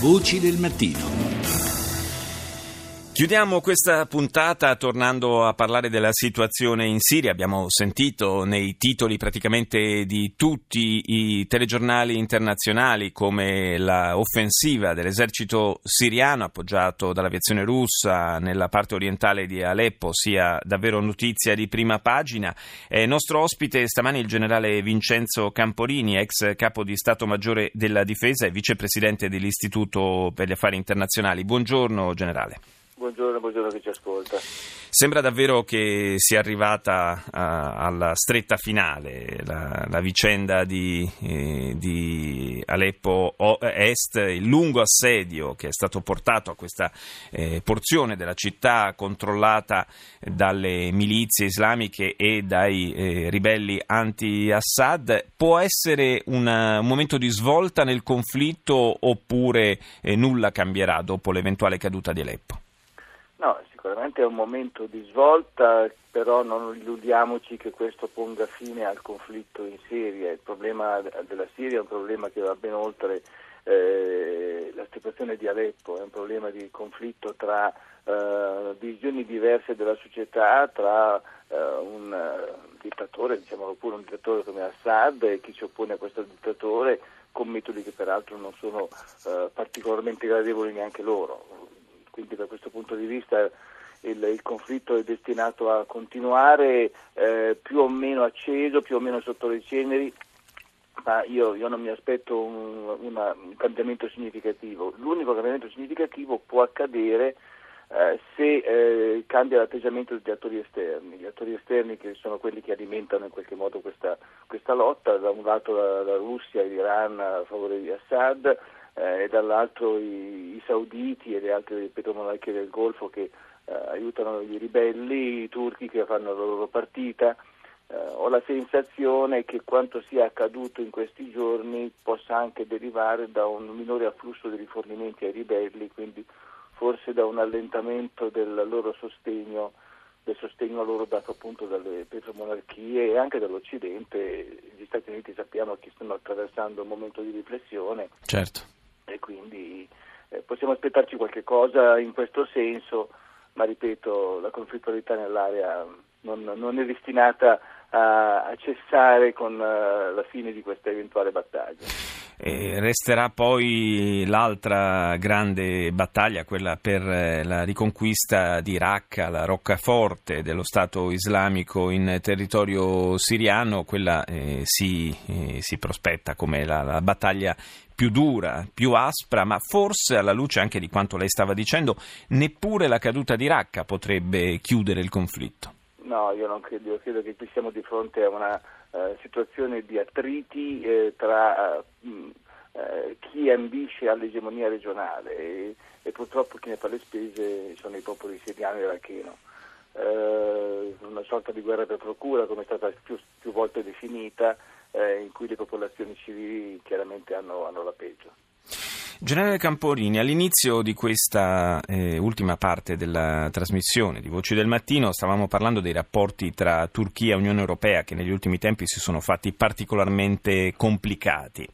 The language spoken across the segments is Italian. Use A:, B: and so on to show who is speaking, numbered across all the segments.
A: Voci del mattino. Chiudiamo questa puntata tornando a parlare della situazione in Siria. Abbiamo sentito nei titoli praticamente di tutti i telegiornali internazionali come l'offensiva dell'esercito siriano appoggiato dall'aviazione russa nella parte orientale di Aleppo sia davvero notizia di prima pagina. È nostro ospite stamani il generale Vincenzo Camporini, ex capo di Stato Maggiore della Difesa e vicepresidente dell'Istituto per gli Affari Internazionali. Buongiorno generale.
B: Buongiorno, buongiorno chi ci ascolta.
A: Sembra davvero che sia arrivata uh, alla stretta finale la, la vicenda di, eh, di, Aleppo Est, il lungo assedio che è stato portato a questa eh, porzione della città controllata dalle milizie islamiche e dai eh, ribelli anti-Assad. Può essere una, un momento di svolta nel conflitto oppure eh, nulla cambierà dopo l'eventuale caduta di Aleppo?
B: No, sicuramente è un momento di svolta, però non illudiamoci che questo ponga fine al conflitto in Siria. Il problema della Siria è un problema che va ben oltre eh, la situazione di Aleppo, è un problema di conflitto tra eh, visioni diverse della società, tra eh, un uh, dittatore, diciamolo pure un dittatore come Assad e chi si oppone a questo dittatore con metodi che peraltro non sono uh, particolarmente gradevoli neanche loro quindi da questo punto di vista il, il conflitto è destinato a continuare eh, più o meno acceso, più o meno sotto le ceneri, ma io, io non mi aspetto un, una, un, cambiamento significativo. L'unico cambiamento significativo può accadere eh, se eh, cambia l'atteggiamento degli attori esterni, gli attori esterni che sono quelli che alimentano in qualche modo questa, questa lotta, da un lato la, la Russia l'Iran a favore di Assad, eh, e dall'altro i, i, sauditi e le altre petromonarchie del Golfo che eh, aiutano i ribelli, i turchi che fanno la loro partita. Eh, ho la sensazione che quanto sia accaduto in questi giorni possa anche derivare da un minore afflusso di rifornimenti ai ribelli, quindi forse da un allentamento del loro sostegno del sostegno a loro dato appunto dalle petromonarchie e anche dall'Occidente. Gli Stati Uniti sappiamo che stanno attraversando un momento di riflessione.
A: Certo
B: possiamo aspettarci qualche cosa in questo senso, ma ripeto, la conflittualità nell'area non, non è destinata a, cessare con uh, la fine di questa eventuale battaglia.
A: E resterà poi l'altra grande battaglia, quella per eh, la riconquista di Raqqa, la roccaforte dello Stato islamico in territorio siriano, quella eh, si, eh, si, prospetta come la, la battaglia più dura, più aspra, ma forse alla luce anche di quanto lei stava dicendo, neppure la caduta di Raqqa potrebbe chiudere il conflitto.
B: No, io non credo, io credo che qui siamo di fronte a una uh, situazione di attriti eh, tra uh, chi ambisce all'egemonia regionale e, e, purtroppo chi ne fa le spese sono i popoli siriani e iracheno. una sorta di guerra per procura, come è stata più, più volte definita, in cui le popolazioni civili chiaramente hanno, hanno la peggio.
A: Generale Camporini, all'inizio di questa eh, ultima parte della trasmissione di Voci del Mattino stavamo parlando dei rapporti tra Turchia e Unione Europea che negli ultimi tempi si sono fatti particolarmente complicati.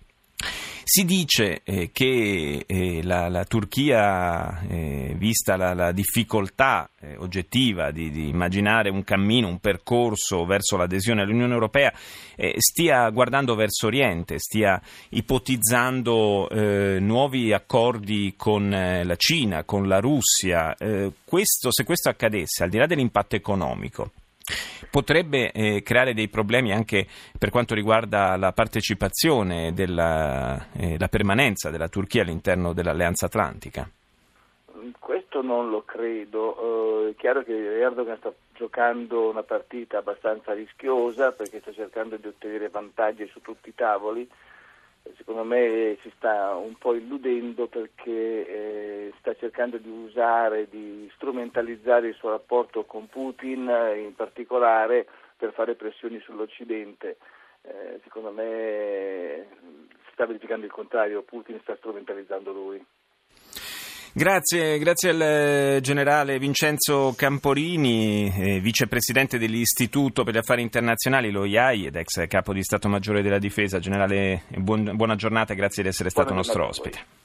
A: Si dice eh, che eh, la, la, Turchia, eh, vista la, la difficoltà eh, oggettiva di, di, immaginare un cammino, un percorso verso l'adesione all'Unione Europea, eh, stia guardando verso Oriente, stia ipotizzando eh, nuovi accordi con la Cina, con la Russia. Questo, se questo accadesse, al di là dell'impatto economico, potrebbe eh, creare dei problemi anche per quanto riguarda la partecipazione, della, eh, la permanenza della Turchia all'interno dell'Alleanza Atlantica?
B: Questo non lo credo. Uh, è chiaro che Erdogan sta giocando una partita abbastanza rischiosa perché sta cercando di ottenere vantaggi su tutti i tavoli secondo me si sta un po' illudendo perché eh, sta cercando di usare, di strumentalizzare il suo rapporto con Putin eh, in particolare per fare pressioni sull'Occidente. Eh, secondo me si sta verificando il contrario, Putin sta strumentalizzando lui.
A: Grazie, grazie al eh, generale Vincenzo Camporini, eh, vicepresidente dell'Istituto per gli Affari Internazionali, lo IAI, ed ex capo di Stato Maggiore della Difesa. Generale, buon, buona giornata e grazie di essere stato buona nostro ospite.